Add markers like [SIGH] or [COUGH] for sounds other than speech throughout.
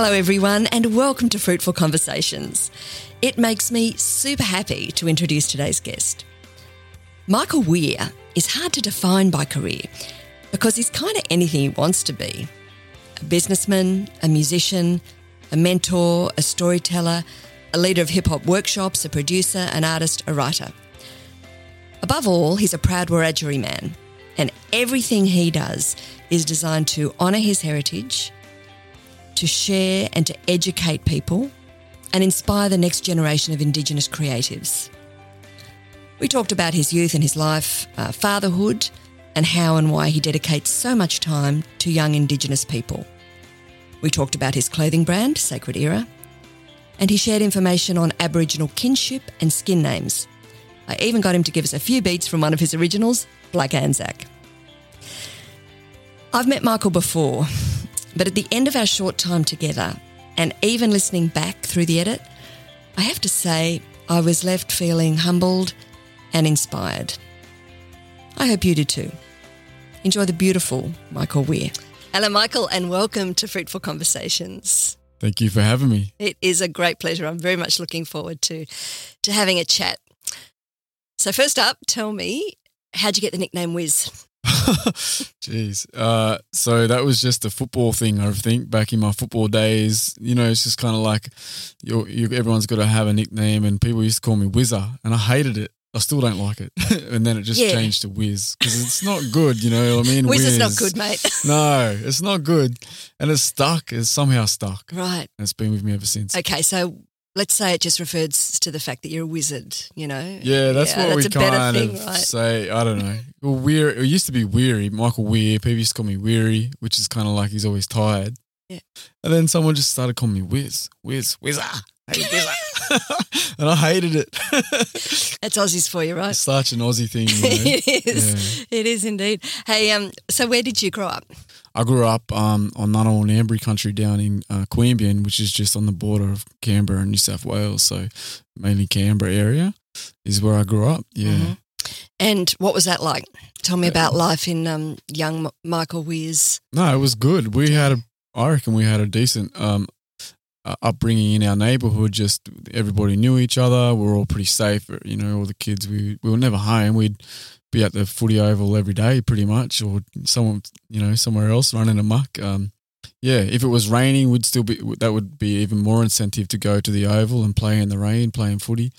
Hello, everyone, and welcome to Fruitful Conversations. It makes me super happy to introduce today's guest. Michael Weir is hard to define by career because he's kind of anything he wants to be a businessman, a musician, a mentor, a storyteller, a leader of hip hop workshops, a producer, an artist, a writer. Above all, he's a proud Wiradjuri man, and everything he does is designed to honour his heritage to share and to educate people and inspire the next generation of Indigenous creatives. We talked about his youth and his life, uh, fatherhood, and how and why he dedicates so much time to young Indigenous people. We talked about his clothing brand, Sacred Era, and he shared information on Aboriginal kinship and skin names. I even got him to give us a few beats from one of his originals, Black Anzac. I've met Michael before, but at the end of our short time together, and even listening back through the edit, I have to say I was left feeling humbled and inspired. I hope you do too. Enjoy the beautiful Michael Weir. Hello, Michael, and welcome to Fruitful Conversations. Thank you for having me. It is a great pleasure. I'm very much looking forward to to having a chat. So, first up, tell me, how'd you get the nickname Wiz? [LAUGHS] Jeez. Uh, so that was just a football thing, I think, back in my football days. You know, it's just kind of like you, everyone's got to have a nickname, and people used to call me Whizzer, and I hated it. I still don't like it. [LAUGHS] and then it just Yeah. changed to Wiz because it's not good, you know what I mean? Wiz is not good, mate. [LAUGHS] No, it's not good. And it's stuck. It's somehow stuck. right. And it's been with me ever since. Okay, so let's say it just refers to the fact that you're a wizard, you know? Yeah, that's what we that's a better kind thing, of right? say. I don't know. Well, Weir, it used to be Weary, Michael Weir. People used to call me Weary, which is kind of like he's always tired. Yeah. And then someone just started calling me Wiz, Wiz, Whizzer. Hey, [LAUGHS] and I hated it. [LAUGHS] That's Aussies for you, right? it's such an Aussie thing. You know? [LAUGHS] it is. It is indeed. Hey, um, so where did you grow up? I grew up um, on Ngunnawal Ngambri country down in uh, Queanbeyan, which is just on the border of Canberra and New South Wales. So mainly Canberra area is where I grew up. Yeah. Mhm. And what was that like? Tell me about life in um, young Michael Weir's. No, it was good. We had a, I reckon we had a decent um, uh, upbringing in our neighborhood. Just everybody knew each other. We were all pretty safe. You know, all the kids. We we were never home. We'd be at the footy oval every day, pretty much, or someone you know somewhere else running amok. Um, yeah, if it was raining, would still be that would be even more incentive to go to the oval and play in the rain, playing footy.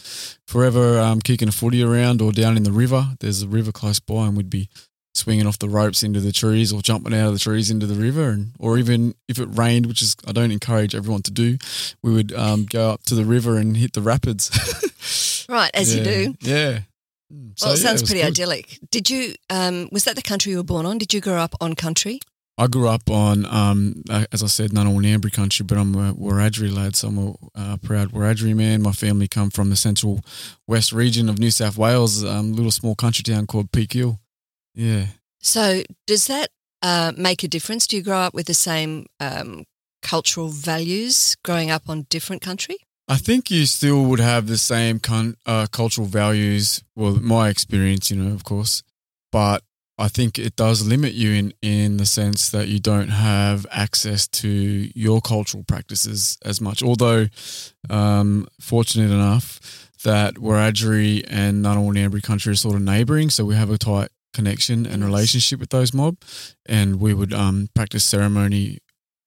Forever um, kicking a footy around or down in the river. There's a river close by, and we'd be swinging off the ropes into the trees or jumping out of the trees into the river and or even if it rained which is I don't encourage everyone to do we would um, go up to the river and hit the rapids [LAUGHS] Right, as you do. yeah so, Well, it yeah, sounds pretty good. idyllic. Did you, um, was that the country you were born on? Did you grow up on country? I grew up on um, as I said Ngunnawal Ngambri country but I'm a Wiradjuri lad so I'm a uh, proud Wiradjuri man my family come from the central west region of New South Wales um, little small country town called Peak Hill yeah So does that uh, make a difference? Do you grow up with the same um, cultural values growing up on different country? I think you still would have the same con- uh, cultural values. Well, my experience, you know, of course, but I think it does limit you in in the sense that you don't have access to your cultural practices as much. Although, um, fortunate enough that Wiradjuri and Ngunnawal Ngambri country are sort of neighbouring, so we have a tight connection and relationship with those mob, and we would um, practice ceremony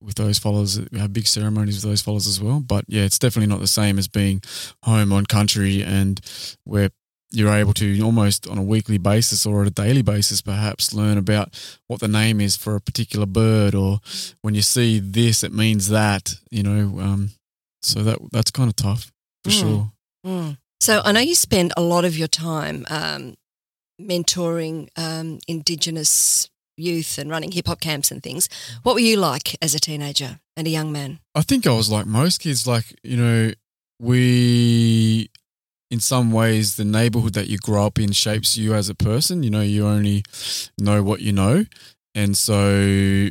with those followers. We have big ceremonies with those followers as well. But yeah, it's definitely not the same as being home on country and where you're able to almost on a weekly basis or at a daily basis perhaps learn about what the name is for a particular bird or when you see this it means that you know um, so that that's kind of tough for Mm. sure Mm. So I know you spend a lot of your time um, mentoring um, Indigenous youth and running hip hop camps and things. What were you like as a teenager and a young man? I think I was like most kids, like, you know, we, in some ways, the neighborhood that you grow up in shapes you as a person. You know, you only know what you know. And so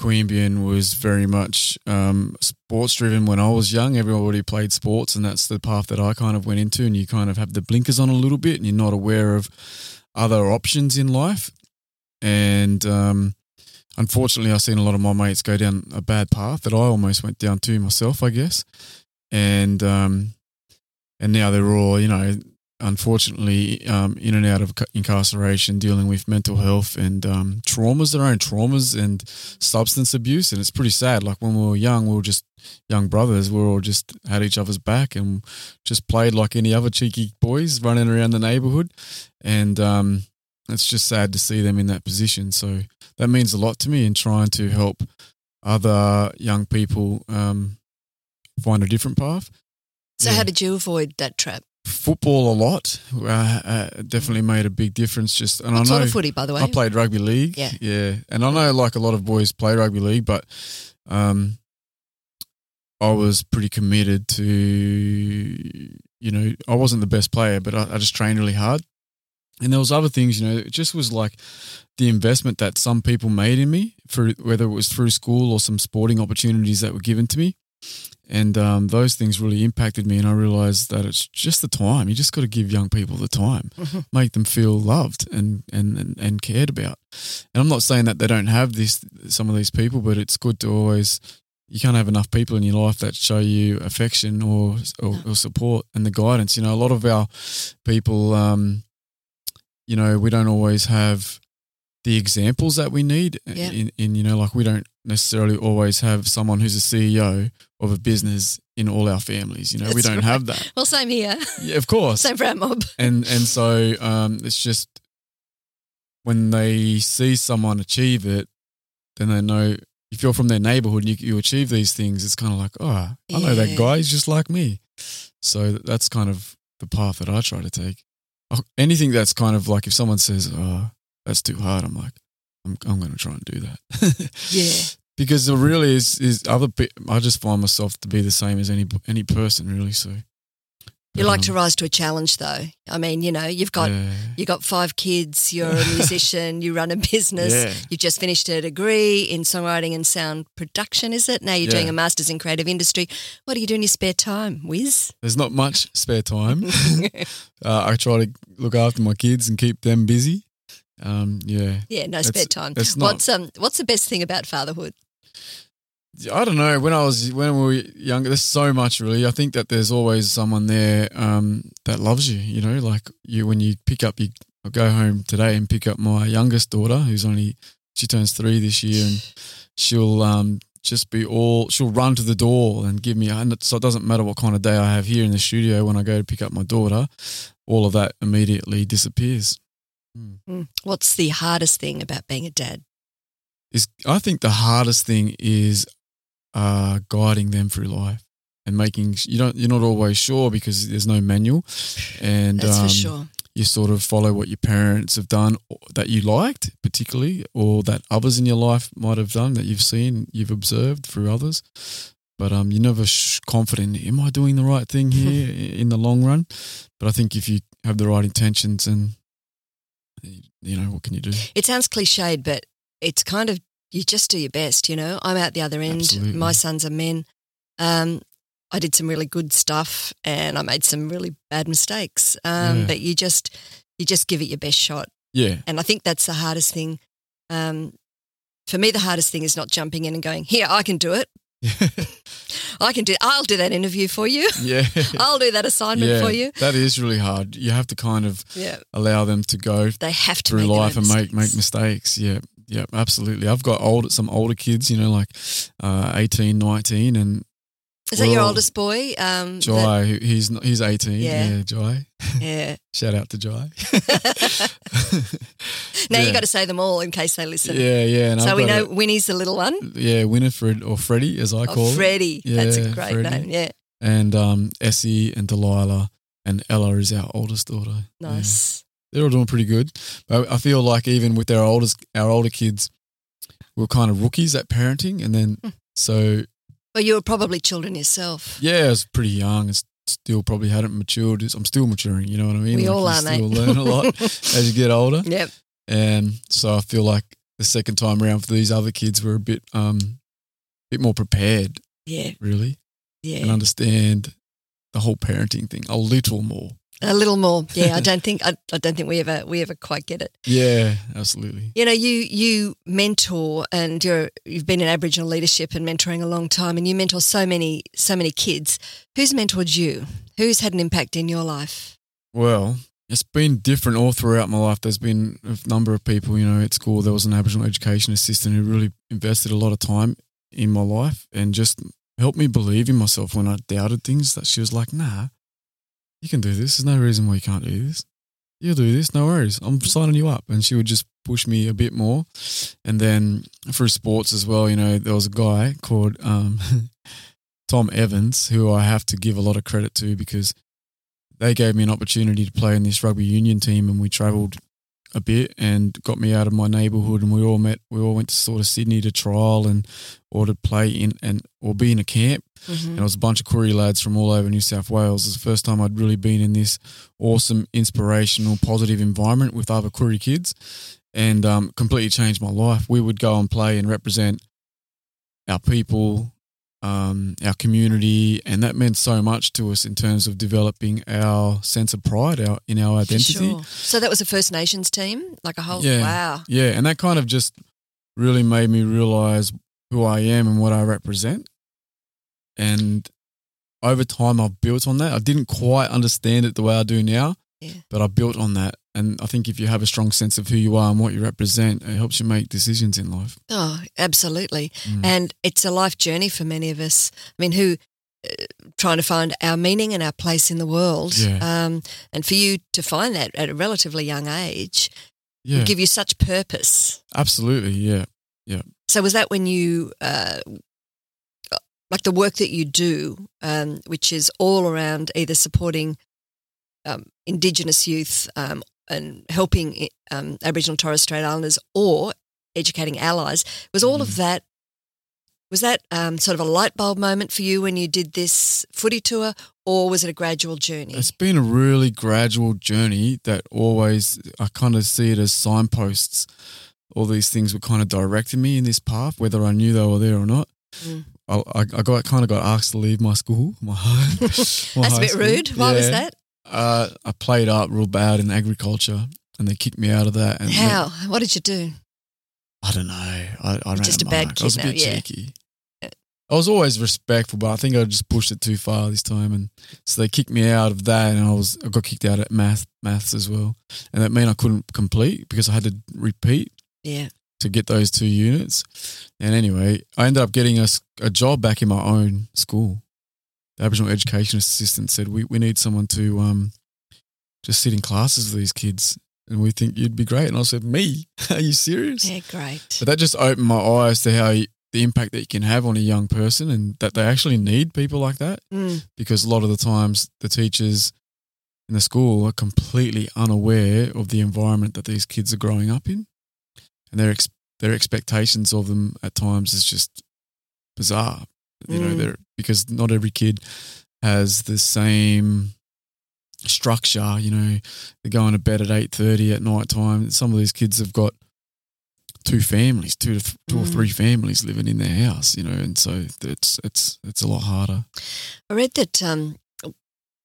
Queanbeyan was very much um, sports driven when I was young. Everybody played sports, and that's the path that I kind of went into. And you kind of have the blinkers on a little bit, and you're not aware of other options in life. And um, unfortunately, I've seen a lot of my mates go down a bad path that I almost went down to myself, I guess. And um, and now they're all, you know, unfortunately, um, in and out of incarceration, dealing with mental health and um, traumas, their own traumas and substance abuse. And it's pretty sad. Like when we were young, we were just young brothers. We were all just had each other's back and just played like any other cheeky boys running around the neighborhood. And um, it's just sad to see them in that position. So that means a lot to me in trying to help other young people um, find a different path. So, yeah. how did you avoid that trap? football a lot. Uh, uh, definitely made a big difference. Just and what I know of footy, by the way. I played rugby league. Yeah, yeah, and I know like a lot of boys play rugby league, but um, I was pretty committed to. You know, I wasn't the best player, but I, I just trained really hard. And there was other things, you know, it just was like the investment that some people made in me, for whether it was through school or some sporting opportunities that were given to me. And um, those things really impacted me and i realized that it's just the time. You just got to give young people the time. Mm-hmm. make them feel loved and, and, and, and cared about. And i'm not saying that they don't have this some of these people but it's good to always you can't have enough people in your life that show you affection or or, or support and the guidance. You know a lot of our people um, you know we don't always have the examples that we need yeah. in, in you know like we don't necessarily always have someone who's a CEO of a business in all our families. You know, That's we don't right. have that. Well, same here. Yeah, of course. same for our mob. And and so um, it's just when they see someone achieve it, then they know if you're from their neighborhood and you, you achieve these things, it's kind of like, oh, I yeah. know that guy. He's just like me. So that's kind of the path that I try to take. Anything that's kind of like if someone says, oh, that's too hard, I'm like, I'm, I'm going to try and do that. [LAUGHS] yeah. Because it really is, is other, I just find myself to be the same as any, any person really. So. You like to rise to a challenge, though. I mean, you know, you've got yeah. you got five kids. You're a [LAUGHS] musician. you run a business. Yeah. You've just finished a degree in songwriting and sound production. Is it now? You're yeah. doing a masters in creative industry. What do you do in your spare time, Wiz? There's not much spare time. [LAUGHS] uh, I try to look after my kids and keep them busy. Um, yeah. Yeah, no spare time. What's um what's the best thing about fatherhood? I don't know. When I was when we were younger, there's so much really. I think that there's always someone there um, that loves you. You know, like you when you pick up, you I'll go home today and pick up my youngest daughter, who's only she turns three this year, and she'll um, just be all she'll run to the door and give me. And so it doesn't matter what kind of day I have here in the studio. When I go to pick up my daughter, all of that immediately disappears. Mm. What's the hardest thing about being a dad? Is I think the hardest thing is uh, guiding them through life and making you don't you're not always sure because there's no manual, and um, sure. You sort of follow what your parents have done that you liked, particularly, or that others in your life might have done that you've seen, you've observed through others. But um, you're never sh- confident. Am I doing the right thing here [LAUGHS] in the long run? But I think if you have the right intentions and you know, what can you do? It sounds cliched, but it's kind of you just do your best. You know, I'm out the other end. Absolutely. My sons are men. Um, I did some really good stuff, and I made some really bad mistakes. Um, yeah. But you just you just give it your best shot. Yeah, and I think that's the hardest thing. Um, for me, the hardest thing is not jumping in and going, "Here, I can do it." [LAUGHS] I can do. I'll do that interview for you. Yeah, [LAUGHS] I'll do that assignment yeah, for you. That is really hard. You have to kind of yeah. allow them to go. They have to through life and mistakes. make make mistakes. Yeah, yeah, absolutely. I've got old some older kids. You know, like uh, 18, 19 and is that your oldest boy? Um, Jai, that, he's he's eighteen. Yeah, yeah Jai. Yeah. [LAUGHS] Shout out to Jai. [LAUGHS] now yeah. you got to say them all in case they listen. Yeah, yeah. so we know Winnie's the little one. Yeah, Winifred or Freddie, as I oh, call Freddie. Yeah, That's a great Freddie. name. Yeah. And um, Essie and Delilah and Ella is our oldest daughter. Nice. They're all doing pretty good. But I feel like even with our oldest, our older kids, we're kind of rookies at parenting, and then Hmm. so Well, you were probably children yourself. yeah, I was pretty young and still probably hadn't matured. I'm still maturing. You know what I mean? We Like, all you are, Still mate. learn a lot [LAUGHS] as you get older. Yep. And so I feel like the second time around for these other kids, we're a bit um, bit more prepared, Yeah. really, Yeah. and understand the whole parenting thing a little more. A little more, yeah. I [LAUGHS] don't think I, I don't think we ever we ever quite get it. Yeah, absolutely. You know, you you mentor, and you're you've been in Aboriginal leadership and mentoring a long time, and you mentor so many so many kids. Who's mentored you? Who's had an impact in your life? Well, it's been different all throughout my life. There's been a number of people, you know, at school. There was an Aboriginal education assistant who really invested a lot of time in my life and just helped me believe in myself when I doubted things. That she was like, "Nah, you can do this. There's no reason why you can't do this. You'll do this. No worries. I'm signing you up." And she would just push me a bit more. And then for sports as well, you know, there was a guy called um, [LAUGHS] Tom Evans who I have to give a lot of credit to because they gave me an opportunity to play in this rugby union team, and we travelled a bit and got me out of my neighbourhood and we all met we all went to sort of Sydney to trial and or to play in and or be in a camp Mm-hmm. and it was a bunch of Koori lads from all over New South Wales. It's the first time I'd really been in this awesome, inspirational, positive environment with other Koori kids and um, completely changed my life. We would go and play and represent our people, um, our community, and that meant so much to us in terms of developing our sense of pride our, in our identity. sure. So that was a First Nations team, like a whole. Yeah. Wow. Yeah, and that kind of just really made me realize who I am and what I represent. And over time, I've built on that. I didn't quite understand it the way I do now, Yeah. but I built on that. And I think if you have a strong sense of who you are and what you represent, it helps you make decisions in life. Oh, absolutely. Mm. And it's a life journey for many of us. I mean, who uh, trying to find our meaning and our place in the world. Yeah. Um, and for you to find that at a relatively young age yeah, would give you such purpose. absolutely. Yeah. Yeah. So was that when you, uh, like the work that you do, um, which is all around either supporting um, Indigenous youth um, and helping um, Aboriginal and Torres Strait Islanders or educating allies, was all of Mm. that, was that um, sort of a light bulb moment for you when you did this footy tour or was it a gradual journey? It's been a really gradual journey that always, I kind of see it as signposts. All these things were kind of directing me in this path, whether I knew they were there or not. Mm. I, I got kind of got asked to leave my school, my home. [LAUGHS] my That's a bit school. rude. Why was that? Uh, I played up real bad in agriculture, and they kicked me out of that. And How? What did you do? I don't know. I, I Just don't a bad know. I was a bit now, yeah. cheeky. I was always respectful, but I think I just pushed it too far this time, and so they kicked me out of that, and I was I got kicked out at math maths as well, and that meant I couldn't complete because I had to repeat Yeah. to get those two units. And anyway, I ended up getting a, a job back in my own school. The Aboriginal education assistant said, we, we need someone to um, just sit in classes with these kids. And we think you'd be great. And I said, me? [LAUGHS] Are you serious? Yeah, great. But that just opened my eyes to how you, the impact that you can have on a young person and that they actually need people like that. Mm. Because a lot of the times the teachers in the school are completely unaware of the environment that these kids are growing up in. And their, ex- their expectations of them at times is just bizarre. You know, Mm. they're, because not every kid has the same structure. You know, they're going to bed at eight thirty at night time. Some of these kids have got two families, two to two or Mm. three families living in their house. You know, and so it's it's it's a lot harder. I read that um,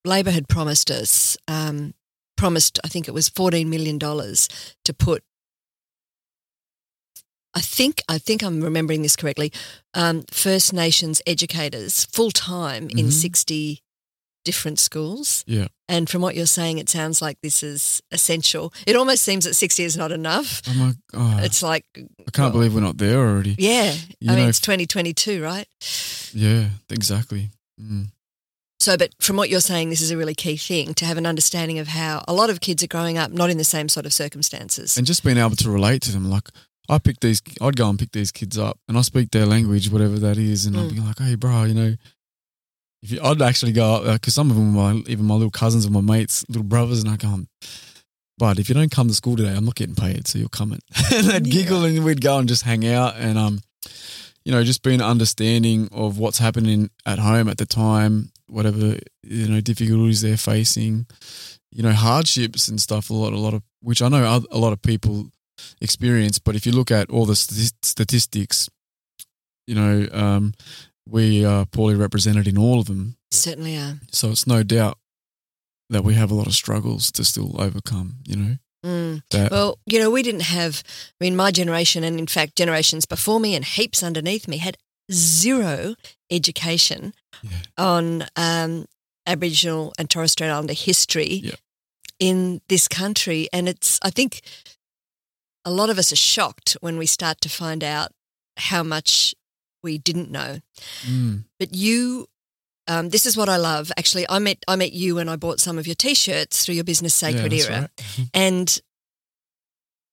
Labor had promised us, um, promised, I think it was $14 million to put, I think, I think I'm remembering this correctly, um, First Nations educators full time in Mhm. 60 different schools. Yeah. And from what you're saying, it sounds like this is essential. It almost seems that 60 is not enough. Oh my oh, It's like, I can't believe we're not there already. yeah, You I mean, it's 2022, right? Yeah, exactly. Mm. So, but from what you're saying, this is a really key thing to have an understanding of how a lot of kids are growing up not in the same sort of circumstances. And just being able to relate to them, like I pick these, I'd go and pick these kids up, and I speak their language, whatever that is, and I'd Mm. be like, "Hey, bro, you know." If you, I'd actually go up because some of them are my, even my little cousins or my mates, little brothers, and I go, but if you don't come to school today, I'm not getting paid, so you're coming. [LAUGHS] and they'd Yeah. giggle, and we'd go and just hang out, and um, you know, just being understanding of what's happening at home at the time, whatever you know difficulties they're facing, you know, hardships and stuff. A lot, a lot of which I know a lot of people experience. But if you look at all the st- statistics, you know, um, we are poorly represented in all of them. Certainly are. So it's no doubt that we have a lot of struggles to still overcome. You know, Mm. Well, you know, we didn't have, I mean, my generation, and in fact, generations before me and heaps underneath me had zero education Yeah. on um, Aboriginal and Torres Strait Islander history Yeah. in this country. And it's, I think a lot of us are shocked when we start to find out how much we didn't know. Mm, But you, um, this is what I love. Actually, I met I met you when I bought some of your T-shirts through your business Sacred yeah, Era, right. and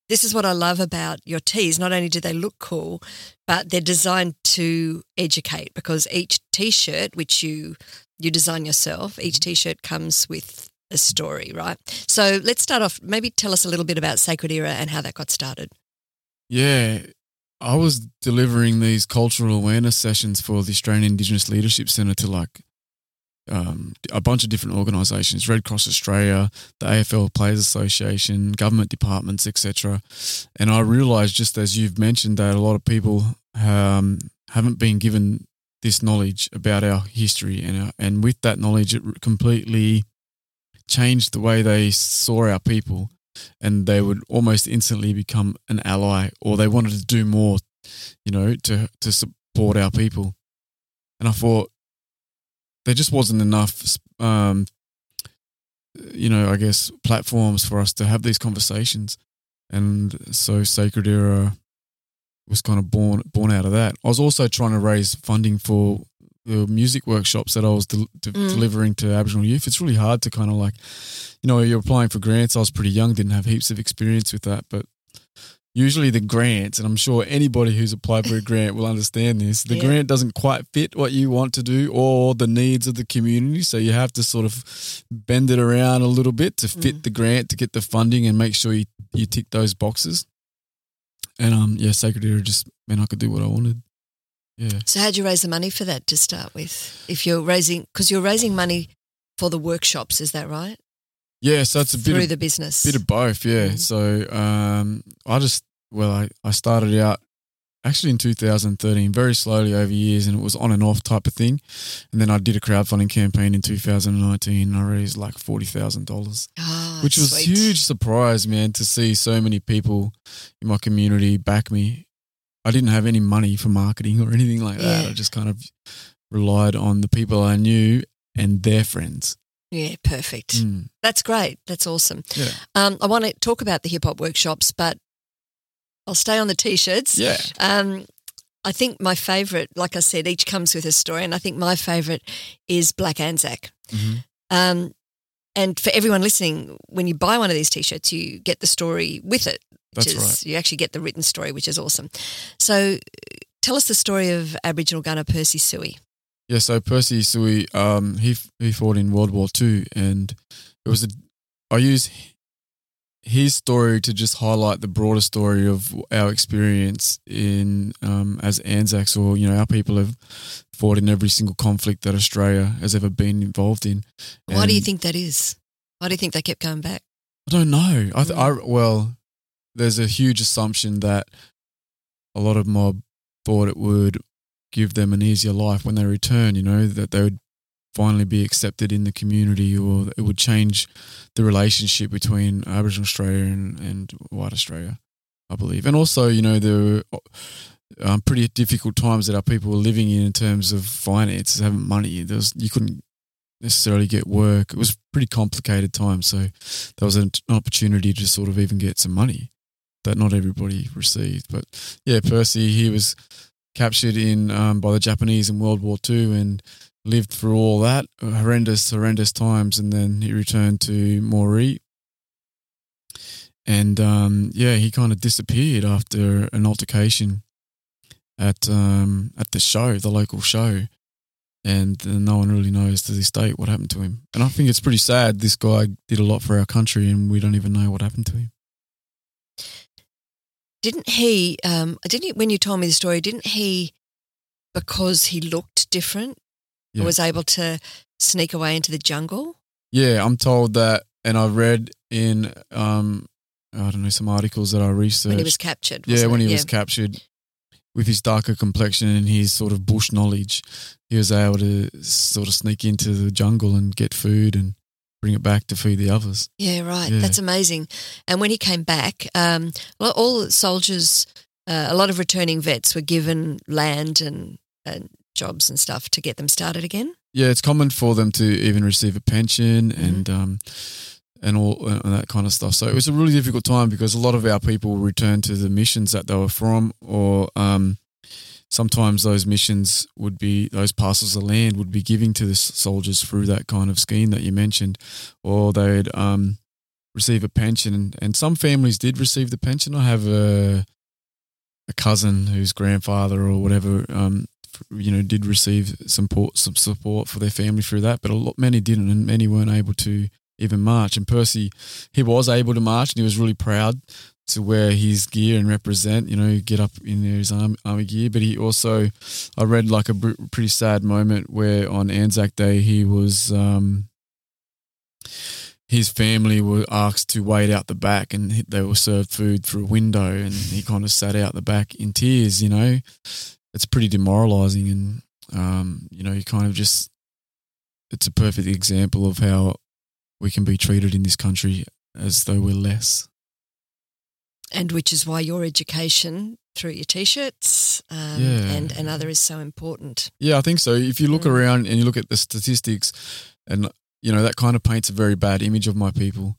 this is what I love about your tees. Not only do they look cool, but they're designed to educate because each T-shirt, which you you design yourself, each Mm-hmm. T-shirt comes with a story, right? So let's start off. Maybe tell us a little bit about Sacred Era and how that got started. Yeah, I was delivering these cultural awareness sessions for the Australian Indigenous Leadership Centre to like um, a bunch of different organisations, Red Cross Australia, the AFL Players Association, government departments, etc. And I realised, just as you've mentioned, that a lot of people um, haven't been given this knowledge about our history, and our, and with that knowledge, it completely changed the way they saw our people and they would almost instantly become an ally or they wanted to do more you know to to support our people. And i thought there just wasn't enough um you know i guess platforms for us to have these conversations. And so sacred era was kind of born born out of that. I was also trying to raise funding for the music workshops that I was del- de- Mm. delivering to Aboriginal youth. It's really hard to kind of like, you know, you're applying for grants. I was pretty young, didn't have heaps of experience with that, but usually the grants, and I'm sure anybody who's applied for a grant will understand this, the Yeah. grant doesn't quite fit what you want to do or the needs of the community. So you have to sort of bend it around a little bit to fit Mm. the grant to get the funding and make sure you, you tick those boxes. And um, yeah, Sacred Era just meant I could do what I wanted. Yeah. So how'd you raise the money for that to start with? If you're raising, because you're raising money for the workshops, is that right? Yeah, so it's a bit Through of, the business. bit of both, yeah. Mhm. So um, I just well, I, I started out actually in 2013, very slowly over years, and it was on and off type of thing. And then I did a crowdfunding campaign in 2019, and I raised like forty thousand dollars, Ah, which was sweet. huge surprise, man, to see so many people in my community back me. I didn't have any money for marketing or anything like that. Yeah. I just kind of relied on the people I knew and their friends. Yeah, perfect. Mm, That's great. That's awesome. yeah, Um, I want to talk about the hip hop workshops, but I'll stay on the t-shirts. yeah. Um, I think my favourite, like I said, each comes with a story, and I think my favourite is Black Anzac. Mhm. Um, and for everyone listening, when you buy one of these t-shirts, you get the story with it. That's is, right. You actually get the written story, which is awesome. So, tell us the story of Aboriginal gunner Percy Suey. Yeah, so Percy Sui, um, he he fought in World War Two, and it was a. I use his story to just highlight the broader story of our experience in um, as Anzacs, or you know, our people have fought in every single conflict that Australia has ever been involved in. Why do you think that is? Why do you think they kept going back? I don't know. I, th- I Mm. well, there's a huge assumption that a lot of mob thought it would give them an easier life when they return. You know that they would finally be accepted in the community, or it would change the relationship between Aboriginal Australia and, and White Australia. I believe, and also you know there were um, pretty difficult times that our people were living in in terms of finances, having money. There was you couldn't necessarily get work. It was pretty complicated time, so there was an opportunity to sort of even get some money that not everybody received. But yeah, Percy, he was captured in um, by the Japanese in World War Two and lived through all that horrendous, horrendous times, and then he returned to Moree. And um, yeah, he kind of disappeared after an altercation at um, at the show, the local show, and uh, no one really knows to this date what happened to him. And I think it's pretty sad. This guy did a lot for our country, and we don't even know what happened to him. Didn't he? Um, didn't he? When you told me the story, didn't he? Because he looked different, Yeah. was able to sneak away into the jungle. Yeah, I'm told that, and I read in um, I don't know some articles that I researched. when he was captured. yeah, when he was captured, with his darker complexion and his sort of bush knowledge, he was able to sort of sneak into the jungle and get food and bring it back to feed the others. Yeah, right. Yeah. That's amazing. And when he came back, um, all soldiers, uh, a lot of returning vets were given land and, and jobs and stuff to get them started again. Yeah, it's common for them to even receive a pension Mm-hmm. and um, and all and that kind of stuff. So it was a really difficult time because a lot of our people returned to the missions that they were from, or um, sometimes those missions would be those parcels of land would be giving to the soldiers through that kind of scheme that you mentioned, or they'd um, receive a pension. And, some families did receive the pension. I have a a cousin whose grandfather or whatever um, you know did receive some support, some support for their family through that, but a lot many didn't, and many weren't able to even march. And Percy, he was able to march, and he was really proud to wear his gear and represent. You know, get up in his army, army gear. But he also, I read like a pretty sad moment where on Anzac Day he was. Um, his family were asked to wait out the back and they were served food through a window and he kind of sat out the back in tears, you know. It's pretty demoralizing and um, you know, you kind of just it's a perfect example of how we can be treated in this country as though we're less. And which is why your education through your t-shirts um, Yeah. and, and other is so important. Yeah, I think so. If you look Mm. around and you look at the statistics, and you know that kind of paints a very bad image of my people.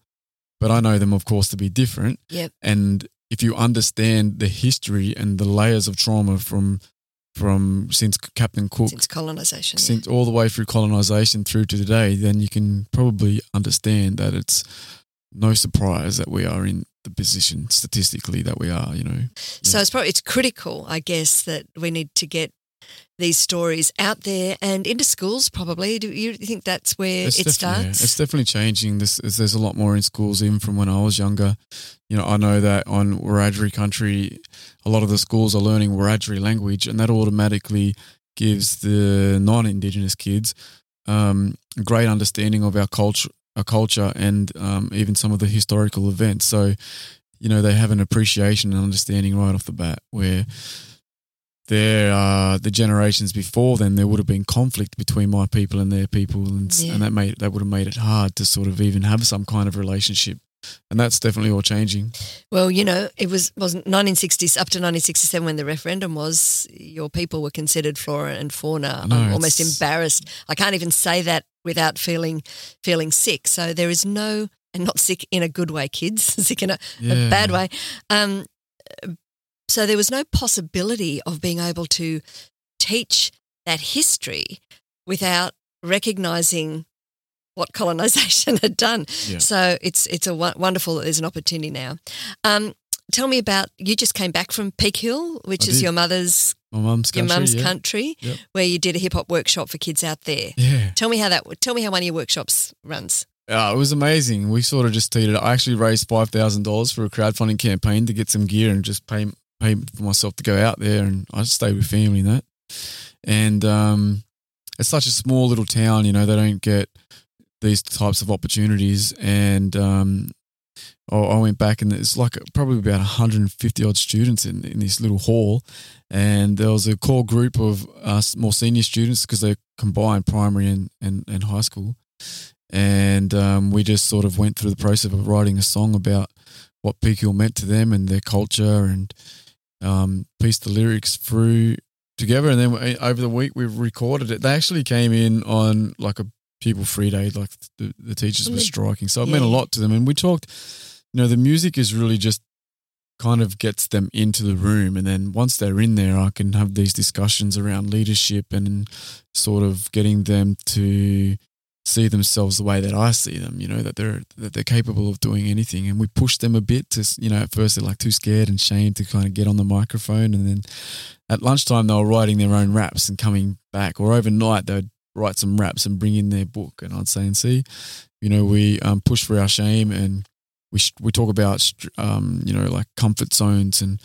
But I know them, of course, to be different. Yep. And if you understand the history and the layers of trauma from from since Captain Cook, Since colonisation. yeah. since all the way through colonization through to today, then you can probably understand that it's no surprise that we are in the position statistically that we are. You know. So it's probably it's critical, I guess, that we need to get these stories out there and into schools. Probably, do you think that's where It's it definitely- yeah, starts? it's definitely changing. This is, there's a lot more in schools, even from when I was younger. You know, I know that on Wiradjuri country, a lot of the schools are learning Wiradjuri language, and that automatically gives the non-Indigenous kids um, great understanding of our culture, our culture, and um, even some of the historical events. So, you know, they have an appreciation and understanding right off the bat where there uh the generations before them there would have been conflict between my people and their people and, Yeah. and that made that would have made it hard to sort of even have some kind of relationship and that's definitely all changing Well, you know, it was wasn't 1960s up to 1967 when the referendum was. Your people were considered flora and fauna. Know, I'm almost embarrassed. I can't even say that without feeling feeling sick. So there is no, and not sick in a good way, kids, [LAUGHS] sick in a, a bad way. Um, so there was no possibility of being able to teach that history without recognizing what colonization [LAUGHS] had done. Yeah. So it's it's a wo- wonderful. There's an opportunity now. Um, tell me about you just came back from Peak Hill, which I is did. your mother's my mum's your mum's yeah. country, Yep. where you did a hip hop workshop for kids out there. yeah Tell me how that. Tell me how one of your workshops runs. Uh, it was amazing. We sort of just teetered. I actually raised five thousand dollars for a crowdfunding campaign to get some gear and just pay pay for myself to go out there, and I just stayed with family and that. And um, it's such a small little town, you know. They don't get these types of opportunities, and um, I, I went back and it's like probably about 150 odd students in, in this little hall, and there was a core group of us more senior students because they combined primary and, and, and high school and um, we just sort of went through the process of writing a song about what Peak meant to them and their culture, and um, pieced the lyrics through together. And then over the week we recorded it. They actually came in on like a pupil free day, like the, the teachers were striking, so it meant a lot to them. And we talked, you know, the music is really just kind of gets them into the room and then once they're in there I can have these discussions around leadership and sort of getting them to see themselves the way that I see them, you know, that they're that they're capable of doing anything. And we push them a bit to, you know, at first they're like too scared and shamed to kind of get on the microphone. And then at lunchtime they were writing their own raps and coming back, or overnight they'd write some raps and bring in their book. And I'd say, and see, you know, we um, push for our shame and we sh- we talk about, um, you know, like comfort zones and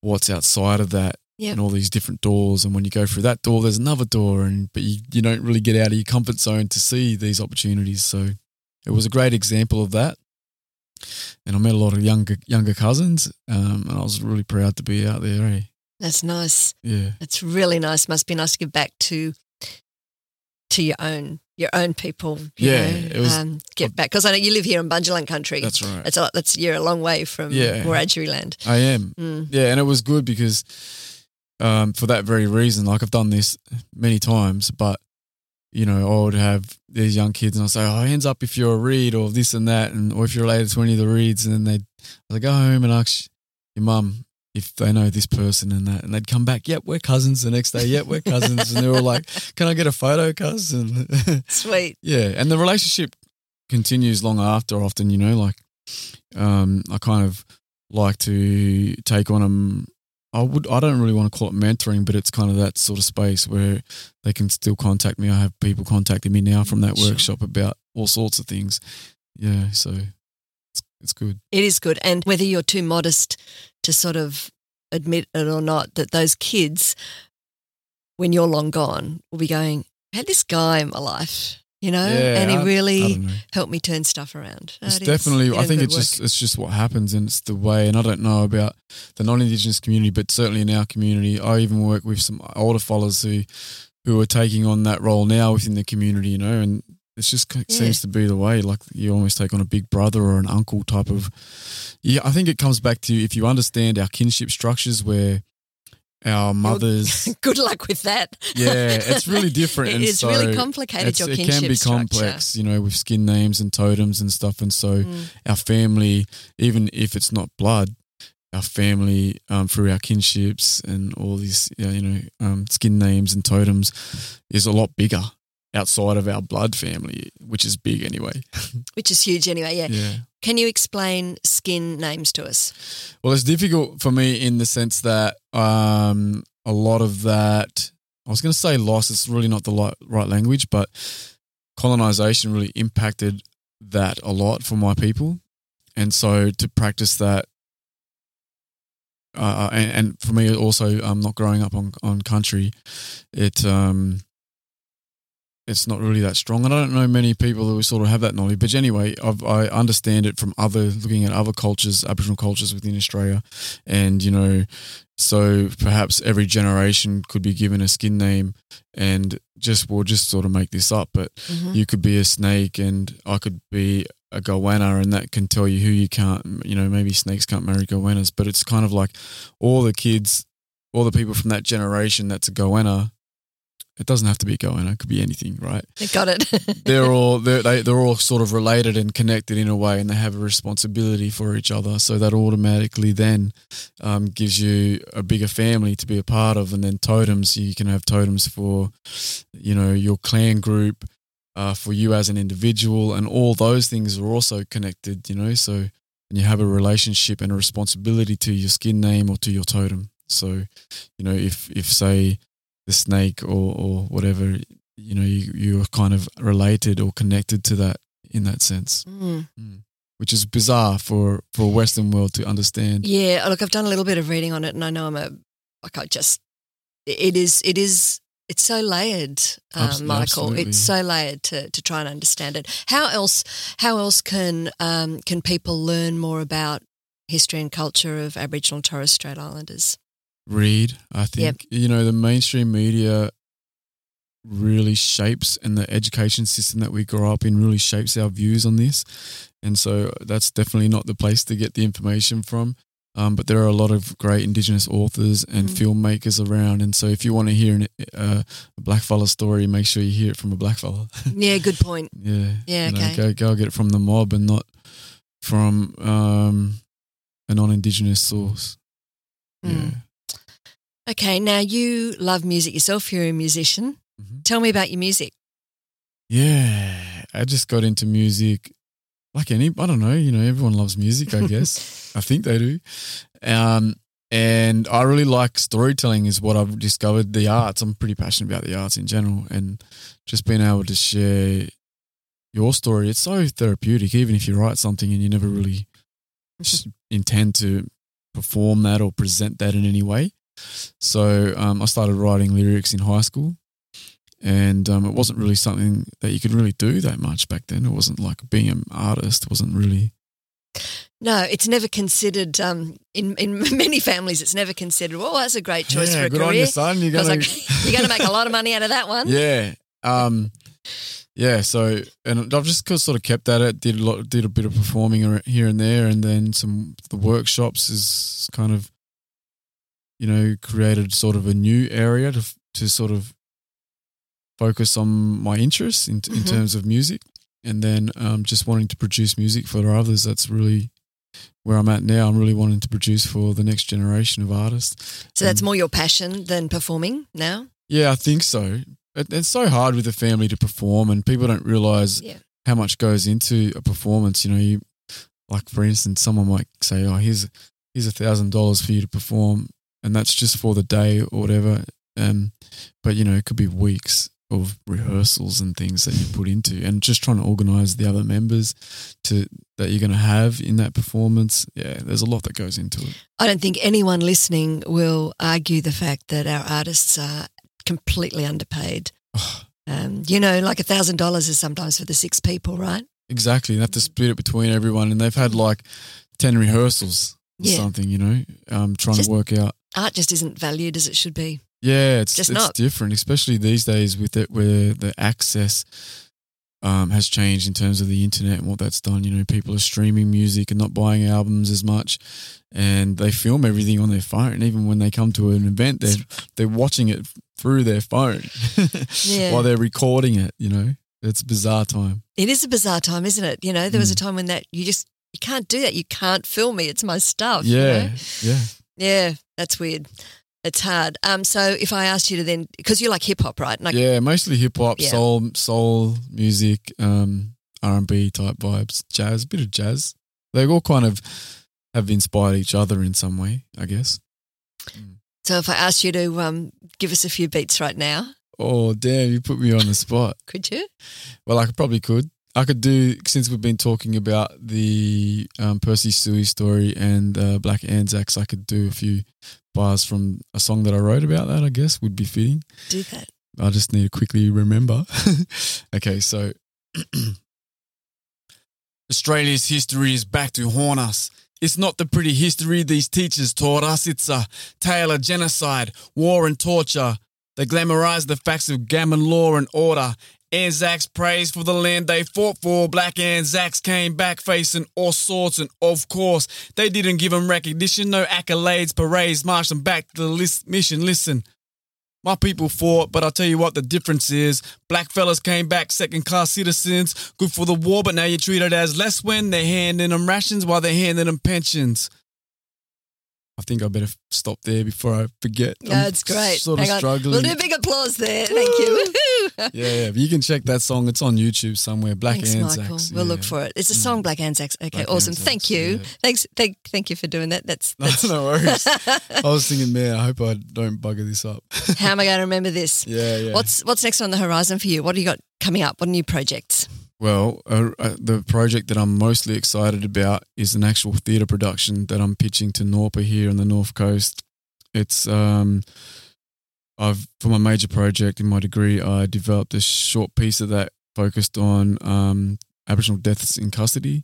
what's outside of that Yep. and all these different doors. And when you go through that door, there's another door, and but you, you don't really get out of your comfort zone to see these opportunities. So it was a great example of that. And I met a lot of younger younger cousins, um, and I was really proud to be out there. Eh? That's nice. Yeah, That's really nice. Must be nice to give back to to your own your own people. You Yeah, know, it was- um, get back because I know you live here in Bundjalung country. That's right. It's a, that's you're a long way from Yeah. Wiradjuri land. I am. Mm. Yeah, and it was good because um, for that very reason, like I've done this many times, but you know, I would have these young kids and I'd say, Oh, hands up if you're a reed or this and that and or if you're related to any of the reeds and then they'd like go home and ask your mum if they know this person and that and they'd come back, Yep, we're cousins the next day, yep, we're cousins and they were like, Can I get a photo, cousin? [LAUGHS] Sweet. Yeah, and the relationship continues long after. Often, you know, like um, I kind of like to take on them. I would. I don't really want to call it mentoring, but it's kind of that sort of space where they can still contact me. I have people contacting me now from that Sure. workshop about all sorts of things. Yeah, so it's good. It is good. And whether you're too modest to sort of admit it or not, that those kids, when you're long gone, will be going, I had this guy in my life, you know, Yeah, and he I- I really know. helped me turn stuff around. It's it definitely. I think it's just it's just what happens, and it's the way. And I don't know about the non-indigenous community, but certainly in our community, I even work with some older fellas who who are taking on that role now within the community. You know, and it's just Yeah. seems to be the way. Like you almost take on a big brother or an uncle type of. Yeah, I think it comes back to if you understand our kinship structures, where our mothers. [LAUGHS] Good luck with that. Yeah, it's really different. It [LAUGHS] and is so really complicated, your it can be structure. complex, you know, with skin names and totems and stuff. And so Mm. our family, even if it's not blood, our family um, through our kinships and all these, you know, um, skin names and totems is a lot bigger outside of our blood family, which is big anyway. [LAUGHS] Which is huge anyway, yeah. Yeah. Can you explain skin names to us? Well, it's difficult for me in the sense that um, a lot of that, I was going to say loss, it's really not the right language, but colonization really impacted that a lot for my people. And so to practice that, uh, and, and for me also, um, not growing up on, on country, it, um, it's not really that strong. And I don't know many people who sort of have that knowledge. But anyway, I've, I understand it from other, looking at other cultures, Aboriginal cultures within Australia. And, you know, so perhaps every generation could be given a skin name and just, we'll just sort of make this up. But Mhm. you could be a snake and I could be a goanna and that can tell you who you can't, you know, maybe snakes can't marry goannas. But it's kind of like all the kids, all the people from that generation that's a goanna. It doesn't have to be goanna. It could be anything, right? [LAUGHS] Got it. they're [LAUGHS] all they're, they, they're all sort of related and connected in a way, and they have a responsibility for each other. So that automatically then um, gives you a bigger family to be a part of, and then totems. You can have totems for you know your clan group, uh, for you as an individual, and all those things are also connected. You know, so and you have a relationship and a responsibility to your skin name or to your totem. So you know if if say the snake or or whatever you know you, you're kind of related or connected to that in that sense Mm. which is bizarre for for a western world to understand Yeah, look, I've done a little bit of reading on it, and I know I'm a like I just it is it is it's so layered, um, Michael. It's so layered to to try and understand it. How else how else can um, can people learn more about history and culture of Aboriginal and Torres Strait Islanders? Read i think you know the mainstream media really shapes and the education system that we grow up in really shapes our views on this and so that's definitely not the place to get the information from um, but there are a lot of great indigenous authors and Mm. filmmakers around and so if you want to hear an, uh, a black fella story make sure you hear it from a black fella [LAUGHS] yeah, good point. Yeah. Yeah, you know, okay. go go get it from the mob and not from um, a non-indigenous source. Mm. Yeah. Okay, now you love music yourself. You're a musician. Mhm. Tell me about your music. Yeah. I just got into music like any. I don't know. You know, everyone loves music. I guess. [LAUGHS] I think they do. Um, and I really like storytelling. Is what I've discovered. The arts. I'm pretty passionate about the arts in general, and just being able to share your story. It's so therapeutic. Even if you write something and you never really s- intend to perform that or present that in any way. So um, I started writing lyrics in high school, and um, it wasn't really something that you could really do that much back then. It wasn't like being an artist wasn't really. No, it's never considered. Um, in in [LAUGHS] many families, it's never considered. Well, that's a great choice yeah, for a good on career you, son. [LAUGHS] You're gonna, like, you're going to make a lot of money out of that one. yeah, um, yeah, so and I've just sort of kept at it. Did a lot, did a bit of performing here and there, and then some the workshops is kind of, you know, created sort of a new area to to sort of focus on my interests in in Mhm. terms of music, and then um, just wanting to produce music for others. That's really where I'm at now. I'm really wanting to produce for the next generation of artists. So that's Um, more your passion than performing now? Yeah, I think so. It, it's so hard with a family to perform, and people don't realize Yeah. how much goes into a performance. You know, you like for instance, someone might say, "Oh, here's here's a thousand dollars for you to perform," and that's just for the day or whatever. Um, but you know, it could be weeks of rehearsals and things that you put into, and just trying to organize the other members to that you're going to have in that performance. Yeah, there's a lot that goes into it. I don't think anyone listening will argue the fact that our artists are completely underpaid. [SIGHS] Um, you know, like a thousand dollars is sometimes for the six people, right? Exactly. They have to split it between everyone, and they've had like ten rehearsals or Yeah. something. You know, um, trying Just- to work out. Art just isn't valued as it should be. Yeah, it's Just it's not. different, especially these days with it where the access um, has changed in terms of the internet and what that's done. You know, people are streaming music and not buying albums as much, and they film everything on their phone. And Even when they come to an event, they're they're watching it through their phone [LAUGHS] Yeah. while they're recording it. You know, it's a bizarre time. It is a bizarre time, isn't it? You know, there was a Mm. time when that you just you can't do that. You can't film me. It's my stuff. you Yeah, know? yeah. Yeah, that's weird. It's hard. Um, so if I asked you to then, because you like hip hop, right? Like, yeah, mostly hip hop, Yeah. soul, soul music, um, R and B type vibes, jazz, a bit of jazz. They all kind of have inspired each other in some way, I guess. So if I asked you to um, give us a few beats right now, Oh damn, you put me on the spot. could you? Well, I probably could. I could do since we've been talking about the um, Percy Sui story and uh, Black Anzacs. I could do a few bars from a song that I wrote about that. I guess would be fitting. Do that. I just need to quickly remember. [LAUGHS] okay, so [CLEARS THROAT] Australia's history is back to haunt us. It's not the pretty history these teachers taught us. It's a tale of genocide, war, and torture. They glamorize the facts of gammon law and order. Anzacs praise for the land they fought for. Black Anzacs came back facing all sorts, and of course, they didn't give them recognition, no accolades, parades, marched them back to the list, mission. Listen, my people fought, but I'll tell you what the difference is. Black fellas came back second class citizens, good for the war, but now you're treated as less when they're handing them rations while they're handing them pensions. I think I better stop there before I forget. That's great. Sort Hang of on. struggling. We'll do a big applause there. Thank you. yeah, yeah, but you can check that song. It's on YouTube somewhere. Black Thanks, Anzacs. Michael. We'll look for it. It's a Mm. song, Black Anzacs. Okay, Black awesome. Anzacs, Thank you. yeah. Thanks. Thank, thank you for doing that. That's, [LAUGHS] that's no worries. [LAUGHS] I was thinking, man, I hope I don't bugger this up. how am I going [LAUGHS] to remember this? yeah, yeah. What's what's next on the horizon for you? What do you got coming up? What are new projects? Well, uh, uh, the project that I'm mostly excited about is an actual theatre production that I'm pitching to Norpa here on the North Coast. It's um, I've for my major project in my degree, I developed a short piece of that focused on um, Aboriginal deaths in custody,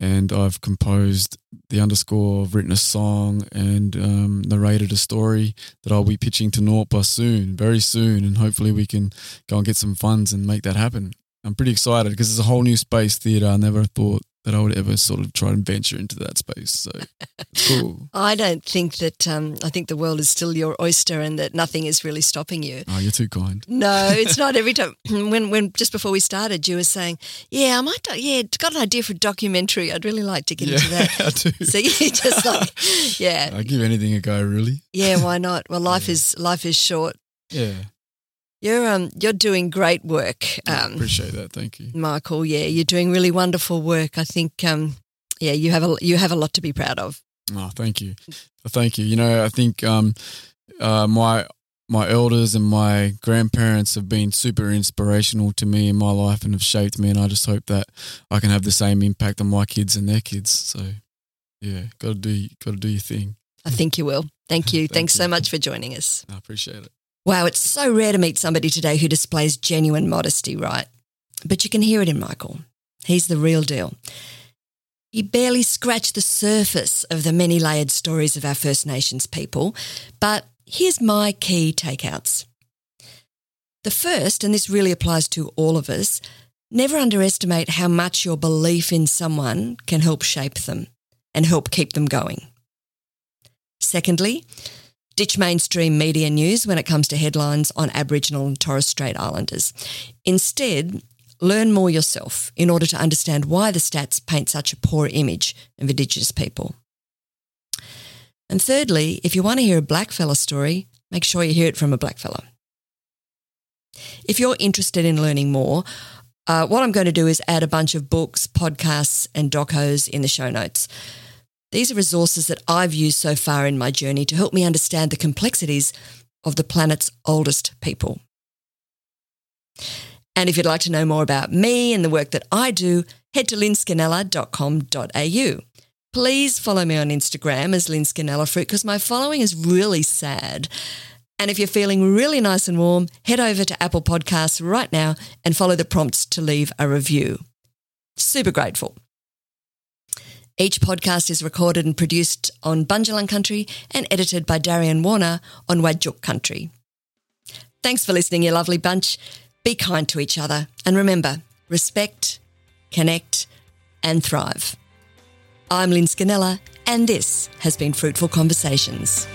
and I've composed the underscore, I've written a song and um, narrated a story that I'll be pitching to Norpa soon, very soon, and hopefully we can go and get some funds and make that happen. I'm pretty excited because it's a whole new space theatre. I never thought that I would ever sort of try and venture into that space. So it's [LAUGHS] cool. I don't think that. Um, I think the world is still your oyster, and that nothing is really stopping you. Oh, you're too kind. No, it's [LAUGHS] not every time. [CLEARS THROAT] When when just before we started, you were saying, "Yeah, I might. do- Yeah, got an idea for a documentary. I'd really like to get yeah, into that." [LAUGHS] I do. So you just like, yeah, I give anything a go, really. yeah. Why not? Well, life Yeah. is life is short. Yeah. You're um you're doing great work, I um, appreciate that. Thank you. Michael. Yeah, you're doing really wonderful work. I think um yeah, you have a you have a lot to be proud of. Oh, thank you. Thank you. You know, I think um, uh, my my elders and my grandparents have been super inspirational to me in my life and have shaped me. And I just hope that I can have the same impact on my kids and their kids. So, yeah, got to do got to do your thing. I think you will. Thank [LAUGHS] you. Thank Thanks so much for joining us. I appreciate it. Wow, it's so rare to meet somebody today who displays genuine modesty, right? But you can hear it in Michael. He's the real deal. He barely scratched the surface of the many layered stories of our First Nations people, but here's my key takeouts. The first, and this really applies to all of us, Never underestimate how much your belief in someone can help shape them and help keep them going. Secondly, ditch mainstream media news when it comes to headlines on Aboriginal and Torres Strait Islanders. Instead, learn more yourself in order to understand why the stats paint such a poor image of Indigenous people. And thirdly, if you want to hear a blackfella story, make sure you hear it from a blackfella. If you're interested in learning more, uh, what I'm going to do is add a bunch of books, podcasts, and docos in the show notes. These are resources that I've used so far in my journey to help me understand the complexities of the planet's oldest people. And if you'd like to know more about me and the work that I do, head to lynscannella.com.au. Please follow me on Instagram as Lyn Fruit because my following is really sad. And if you're feeling really nice and warm, head over to Apple Podcasts right now and follow the prompts to leave a review. Super grateful. Each podcast is recorded and produced on Bundjalung country and edited by Darian Warner on Whadjuk country. Thanks for listening, you lovely bunch. Be kind to each other and remember, respect, connect, and thrive. I'm Lyn Scannella, and this has been Fruitful Conversations.